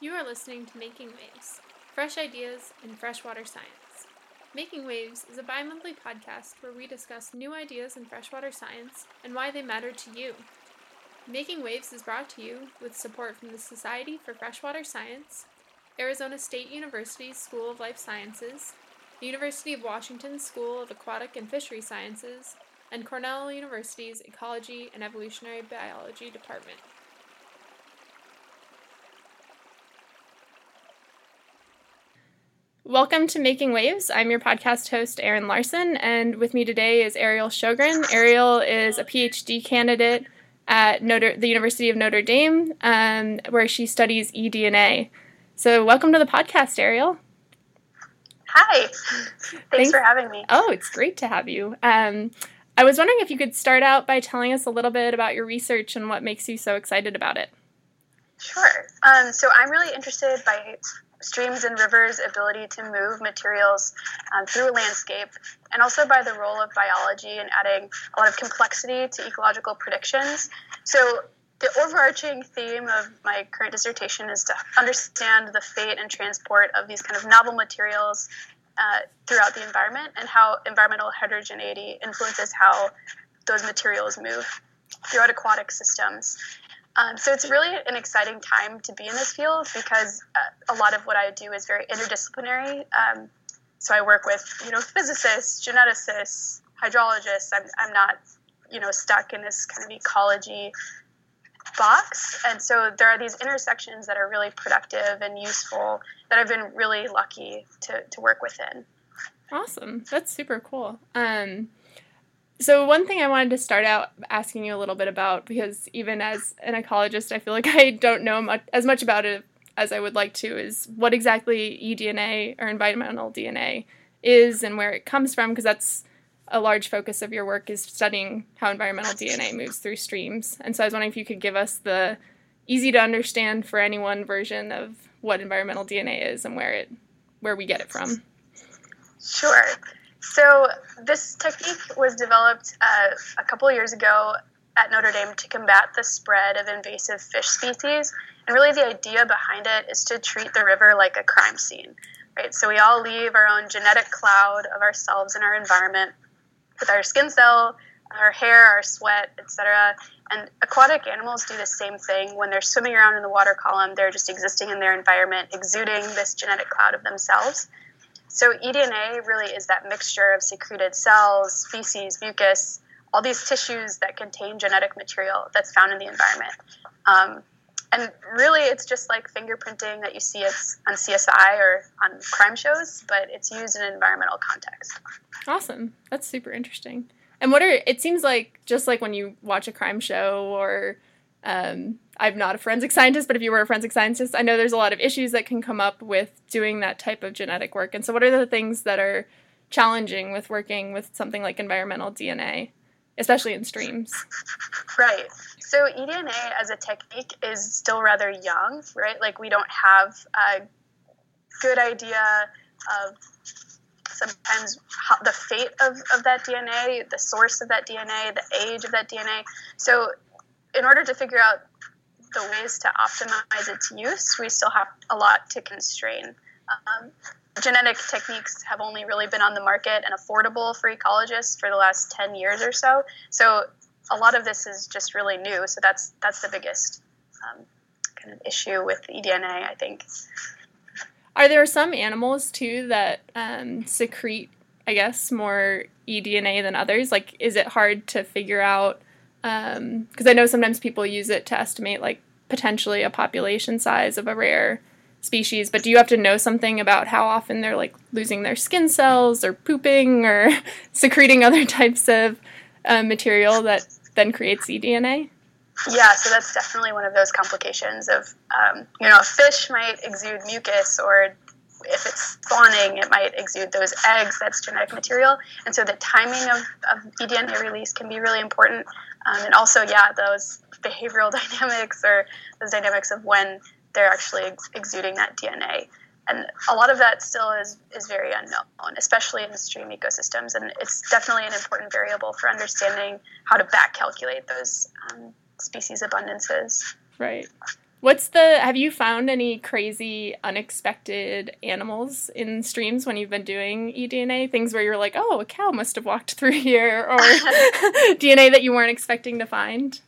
You are listening to Making Waves Fresh Ideas in Freshwater Science. Making Waves is a bi monthly podcast where we discuss new ideas in freshwater science and why they matter to you. Making Waves is brought to you with support from the Society for Freshwater Science, Arizona State University's School of Life Sciences, the University of Washington School of Aquatic and Fishery Sciences, and Cornell University's Ecology and Evolutionary Biology Department. Welcome to Making Waves. I'm your podcast host, Erin Larson, and with me today is Ariel Sjogren. Ariel is a PhD candidate at Notre, the University of Notre Dame, um, where she studies eDNA. So, welcome to the podcast, Ariel. Hi. Thanks, Thanks, for having me. Oh, it's great to have you. Um, I was wondering if you could start out by telling us a little bit about your research and what makes you so excited about it. Sure. Um, so, I'm really interested by streams and rivers' ability to move materials um, through a landscape, and also by the role of biology in adding a lot of complexity to ecological predictions. So, the overarching theme of my current dissertation is to understand the fate and transport of these kind of novel materials uh, throughout the environment and how environmental heterogeneity influences how those materials move throughout aquatic systems. Um, so it's really an exciting time to be in this field because uh, a lot of what I do is very interdisciplinary. Um, so I work with you know physicists, geneticists, hydrologists. I'm, I'm not you know stuck in this kind of ecology box, and so there are these intersections that are really productive and useful that I've been really lucky to to work within. Awesome, that's super cool. Um, so one thing I wanted to start out asking you a little bit about because even as an ecologist, I feel like I don't know much, as much about it as I would like to is what exactly eDNA or environmental DNA is and where it comes from because that's a large focus of your work is studying how environmental DNA moves through streams. And so I was wondering if you could give us the easy to understand for anyone version of what environmental DNA is and where it where we get it from. Sure. So this technique was developed uh, a couple years ago at Notre Dame to combat the spread of invasive fish species. And really, the idea behind it is to treat the river like a crime scene. Right? So we all leave our own genetic cloud of ourselves and our environment with our skin cell, our hair, our sweat, etc. And aquatic animals do the same thing. When they're swimming around in the water column, they're just existing in their environment, exuding this genetic cloud of themselves. So eDNA really is that mixture of secreted cells, feces, mucus, all these tissues that contain genetic material that's found in the environment. Um, and really, it's just like fingerprinting that you see it's on CSI or on crime shows, but it's used in an environmental context. Awesome. That's super interesting. And what are, it seems like just like when you watch a crime show or um, I'm not a forensic scientist, but if you were a forensic scientist, I know there's a lot of issues that can come up with doing that type of genetic work. And so, what are the things that are challenging with working with something like environmental DNA, especially in streams? Right. So, eDNA as a technique is still rather young, right? Like, we don't have a good idea of sometimes the fate of, of that DNA, the source of that DNA, the age of that DNA. So, in order to figure out the ways to optimize its use, we still have a lot to constrain. Um, genetic techniques have only really been on the market and affordable for ecologists for the last 10 years or so. So a lot of this is just really new. So that's that's the biggest um, kind of issue with eDNA, I think. Are there some animals too that um, secrete, I guess, more eDNA than others? Like, is it hard to figure out? Because um, I know sometimes people use it to estimate like potentially a population size of a rare species. But do you have to know something about how often they're like losing their skin cells or pooping or secreting other types of uh, material that then creates eDNA? Yeah, so that's definitely one of those complications of, um, you know, a fish might exude mucus or if it's spawning, it might exude those eggs. That's genetic material. And so the timing of, of eDNA release can be really important. Um, and also, yeah, those behavioral dynamics or those dynamics of when they're actually ex- exuding that DNA. And a lot of that still is, is very unknown, especially in stream ecosystems. And it's definitely an important variable for understanding how to back calculate those um, species abundances. Right. What's the have you found any crazy unexpected animals in streams when you've been doing eDNA? Things where you're like, "Oh, a cow must have walked through here," or DNA that you weren't expecting to find?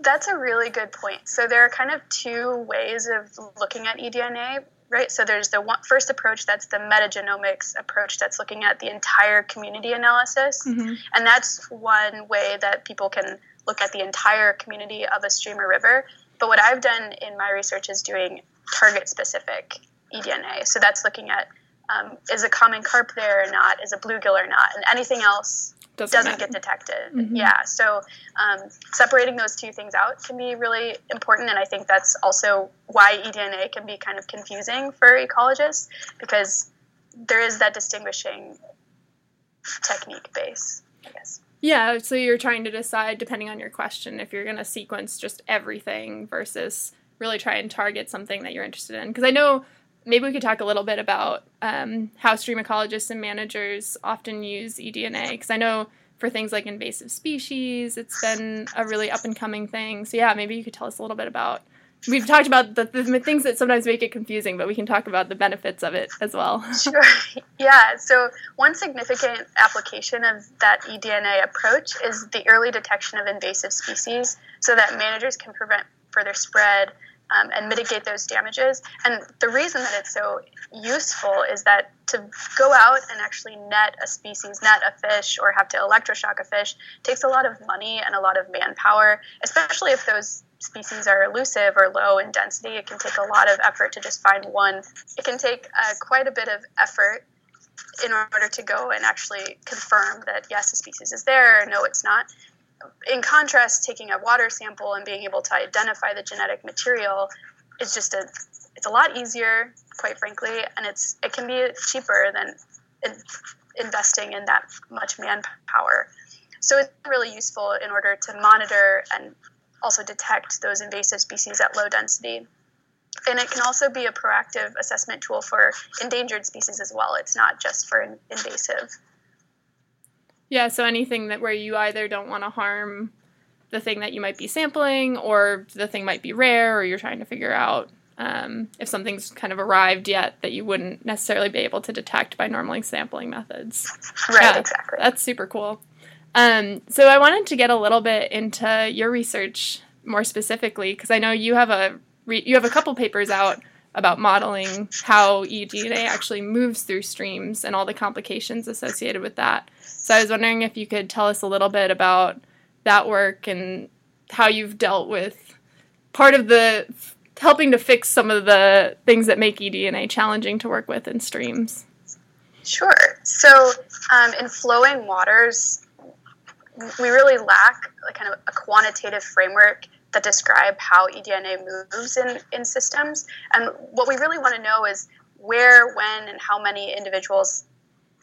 That's a really good point. So there are kind of two ways of looking at eDNA, right? So there's the one, first approach that's the metagenomics approach that's looking at the entire community analysis, mm-hmm. and that's one way that people can look at the entire community of a stream or river but what I've done in my research is doing target specific eDNA. So that's looking at um, is a common carp there or not, is a bluegill or not, and anything else doesn't, doesn't get detected. Mm-hmm. Yeah, so um, separating those two things out can be really important, and I think that's also why eDNA can be kind of confusing for ecologists because there is that distinguishing technique base, I guess. Yeah, so you're trying to decide, depending on your question, if you're going to sequence just everything versus really try and target something that you're interested in. Because I know maybe we could talk a little bit about um, how stream ecologists and managers often use eDNA. Because I know for things like invasive species, it's been a really up and coming thing. So, yeah, maybe you could tell us a little bit about we've talked about the, the, things that sometimes make it confusing, but we can talk about the benefits of it as well. sure. Yeah. So one significant application of that eDNA approach is the early detection of invasive species, so that managers can prevent further spread. Um, and mitigate those damages. And the reason that it's so useful is that to go out and actually net a species, net a fish, or have to electroshock a fish takes a lot of money and a lot of manpower, especially if those species are elusive or low in density, it can take a lot of effort to just find one. It can take uh, quite a bit of effort in order to go and actually confirm that yes, the species is there, or no, it's not. In contrast, taking a water sample and being able to identify the genetic material is just a it's a lot easier, quite frankly, and it's it can be cheaper than in, investing in that much manpower. So it's really useful in order to monitor and also detect those invasive species at low density. And it can also be a proactive assessment tool for endangered species as well. It's not just for invasive. Yeah, so anything that where you either don't want to harm the thing that you might be sampling, or the thing might be rare, or you're trying to figure out um, if something's kind of arrived yet that you wouldn't necessarily be able to detect by normally sampling methods. Right, yeah, exactly. That's super cool. Um, so I wanted to get a little bit into your research more specifically because I know you have a re- you have a couple papers out about modeling how eDNA actually moves through streams and all the complications associated with that. So I was wondering if you could tell us a little bit about that work and how you've dealt with part of the helping to fix some of the things that make eDNA challenging to work with in streams. Sure. So um, in flowing waters, we really lack a kind of a quantitative framework that describe how eDNA moves in, in systems. And what we really want to know is where, when, and how many individuals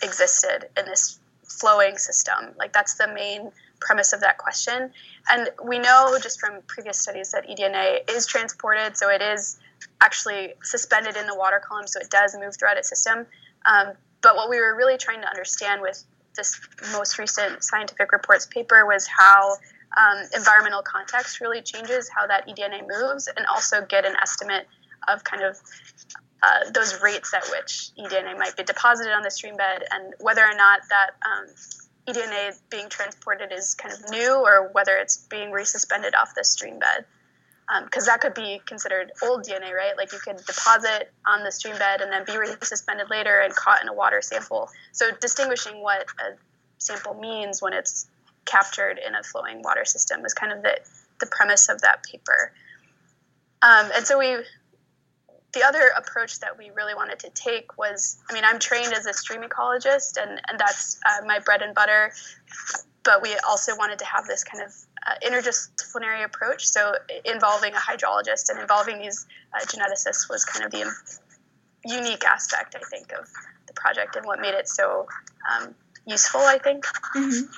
existed in this flowing system. Like that's the main premise of that question. And we know just from previous studies that eDNA is transported, so it is actually suspended in the water column, so it does move throughout its system. Um, but what we were really trying to understand with this most recent scientific reports paper was how um, environmental context really changes how that eDNA moves, and also get an estimate of kind of uh, those rates at which eDNA might be deposited on the stream bed, and whether or not that um, eDNA being transported is kind of new, or whether it's being resuspended off the stream bed because um, that could be considered old DNA, right? Like you could deposit on the stream bed and then be resuspended later and caught in a water sample. So distinguishing what a sample means when it's captured in a flowing water system is kind of the, the premise of that paper. Um, and so we, the other approach that we really wanted to take was, I mean, I'm trained as a stream ecologist, and, and that's uh, my bread and butter. But we also wanted to have this kind of uh, interdisciplinary approach. So involving a hydrologist and involving these uh, geneticists was kind of the unique aspect, I think, of the project and what made it so um, useful. I think. Mm-hmm.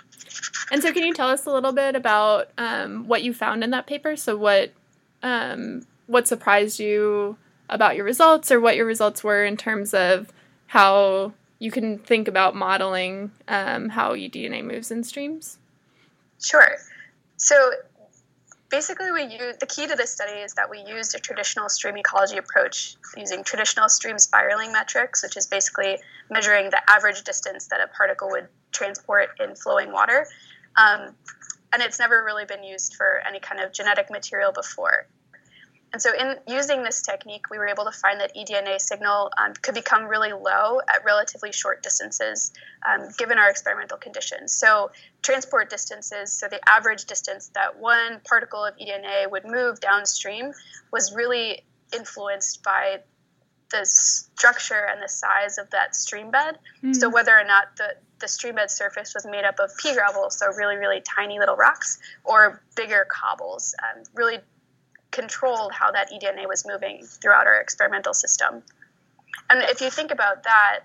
And so, can you tell us a little bit about um, what you found in that paper? So, what um, what surprised you about your results, or what your results were in terms of how you can think about modeling um, how eDNA moves in streams? Sure. So basically we use the key to this study is that we used a traditional stream ecology approach using traditional stream spiraling metrics which is basically measuring the average distance that a particle would transport in flowing water. Um, and it's never really been used for any kind of genetic material before and so, in using this technique, we were able to find that eDNA signal um, could become really low at relatively short distances, um, given our experimental conditions. So, transport distances, so the average distance that one particle of eDNA would move downstream, was really influenced by the structure and the size of that stream bed. Mm. So, whether or not the the stream bed surface was made up of pea gravel, so really, really tiny little rocks, or bigger cobbles, um, really controlled how that eDNA was moving throughout our experimental system. And if you think about that,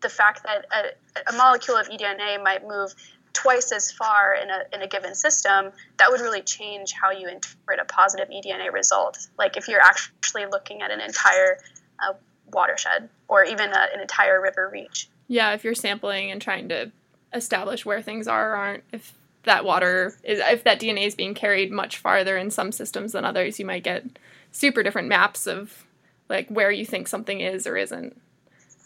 the fact that a, a molecule of eDNA might move twice as far in a, in a given system, that would really change how you interpret a positive eDNA result. Like if you're actually looking at an entire uh, watershed or even a, an entire river reach. Yeah, if you're sampling and trying to establish where things are or aren't, if that water is if that DNA is being carried much farther in some systems than others, you might get super different maps of like where you think something is or isn't.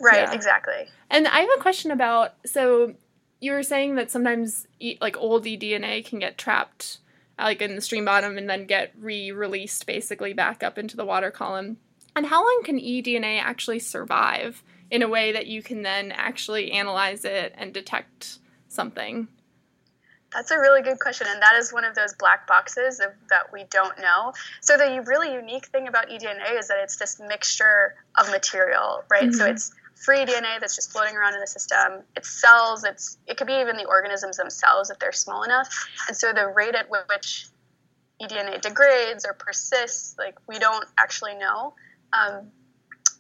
Right, yeah. exactly. And I have a question about so you were saying that sometimes like old eDNA can get trapped like in the stream bottom and then get re-released basically back up into the water column. And how long can eDNA actually survive in a way that you can then actually analyze it and detect something? That's a really good question, and that is one of those black boxes of, that we don't know. So the really unique thing about eDNA is that it's this mixture of material, right? Mm-hmm. So it's free DNA that's just floating around in the system. It's cells. It's it could be even the organisms themselves if they're small enough. And so the rate at which eDNA degrades or persists, like we don't actually know. Um,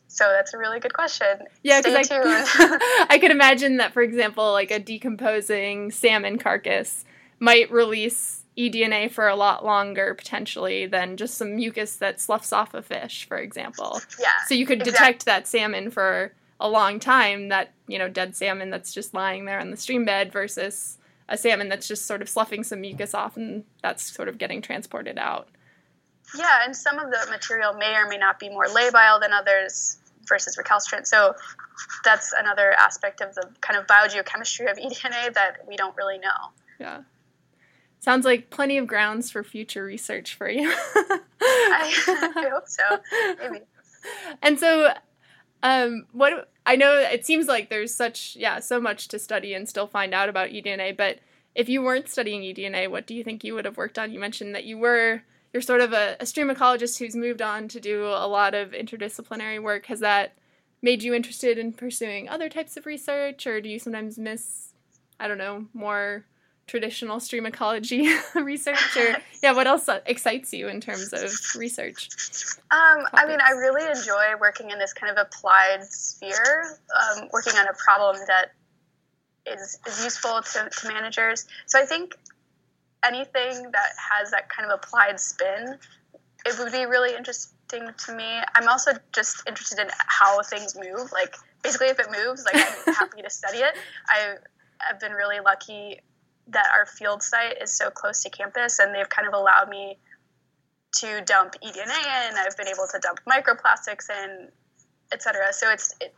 so that's a really good question. Yeah, because I, I could imagine that, for example, like a decomposing salmon carcass might release eDNA for a lot longer potentially than just some mucus that sloughs off a fish, for example. Yeah. So you could exactly. detect that salmon for a long time, that, you know, dead salmon that's just lying there on the stream bed versus a salmon that's just sort of sloughing some mucus off and that's sort of getting transported out. Yeah, and some of the material may or may not be more labile than others versus recalcitrant. So that's another aspect of the kind of biogeochemistry of eDNA that we don't really know. Yeah. Sounds like plenty of grounds for future research for you. I, I, hope so. Maybe. And so, um, what I know it seems like there's such yeah so much to study and still find out about eDNA. But if you weren't studying eDNA, what do you think you would have worked on? You mentioned that you were you're sort of a, a stream ecologist who's moved on to do a lot of interdisciplinary work. Has that made you interested in pursuing other types of research, or do you sometimes miss, I don't know, more traditional stream ecology research? Or yeah, what else excites you in terms of research? Um, I mean, I really enjoy working in this kind of applied sphere, um, working on a problem that is, is useful to, to managers. So I think anything that has that kind of applied spin, it would be really interesting to me. I'm also just interested in how things move. Like basically, if it moves, like I'm happy to study it. I have been really lucky that our field site is so close to campus, and they've kind of allowed me to dump eDNA in. I've been able to dump microplastics in, etc. So it's it,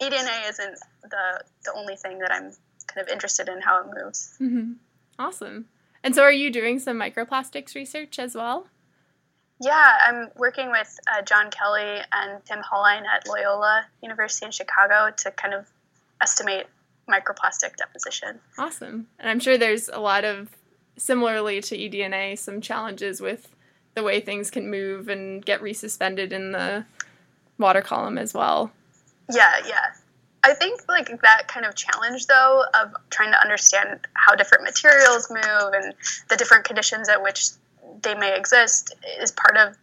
eDNA isn't the the only thing that I'm kind of interested in how it moves. Mm-hmm. Awesome. And so, are you doing some microplastics research as well? Yeah, I'm working with uh, John Kelly and Tim Hoellein at Loyola University in Chicago to kind of estimate microplastic deposition. Awesome. And I'm sure there's a lot of, similarly to eDNA, some challenges with the way things can move and get resuspended in the water column as well. Yeah, yeah. I think like that kind of challenge though of trying to understand how different materials move and the different conditions at which they may exist is part of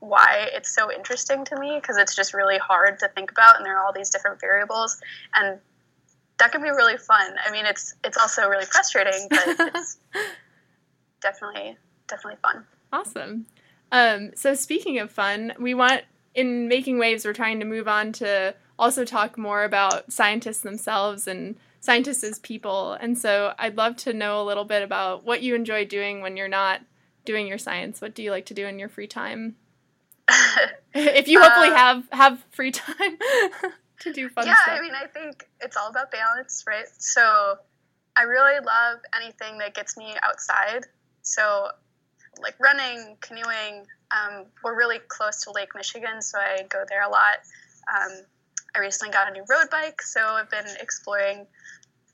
why it's so interesting to me because it's just really hard to think about and there are all these different variables and that can be really fun. I mean it's it's also really frustrating but it's definitely definitely fun. Awesome. Um, so speaking of fun, we want in making waves we're trying to move on to also talk more about scientists themselves and scientists as people. And so I'd love to know a little bit about what you enjoy doing when you're not doing your science? What do you like to do in your free time? if you hopefully uh, have have free time to do fun yeah, stuff. I mean, I think it's all about balance, right? So I really love anything that gets me outside. So like running, canoeing. Um, we're really close to Lake Michigan, so I go there a lot. Um, I recently got a new road bike, so I've been exploring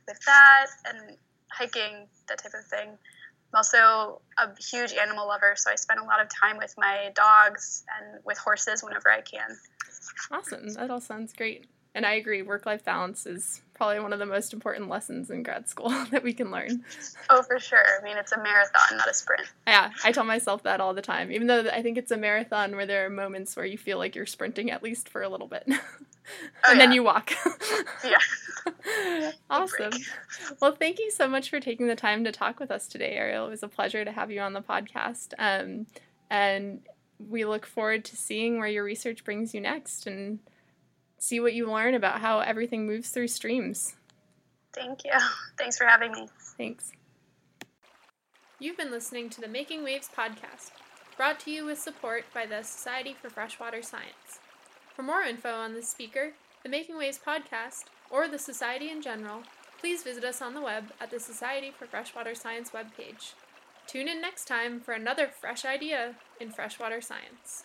with that and hiking, that type of thing. I'm also a huge animal lover, so I spend a lot of time with my dogs and with horses whenever I can. Awesome. That all sounds great. And I agree, work life balance is probably one of the most important lessons in grad school that we can learn. Oh, for sure. I mean, it's a marathon, not a sprint. Yeah, I tell myself that all the time, even though I think it's a marathon where there are moments where you feel like you're sprinting at least for a little bit. Oh, and yeah. then you walk. yeah. awesome. Well, thank you so much for taking the time to talk with us today, Ariel. It was a pleasure to have you on the podcast. Um, and we look forward to seeing where your research brings you next and see what you learn about how everything moves through streams. Thank you. Thanks for having me. Thanks. You've been listening to the Making Waves podcast, brought to you with support by the Society for Freshwater Science. For more info on the speaker, the Making Waves podcast, or the Society in general, please visit us on the web at the Society for Freshwater Science webpage. Tune in next time for another fresh idea in freshwater science.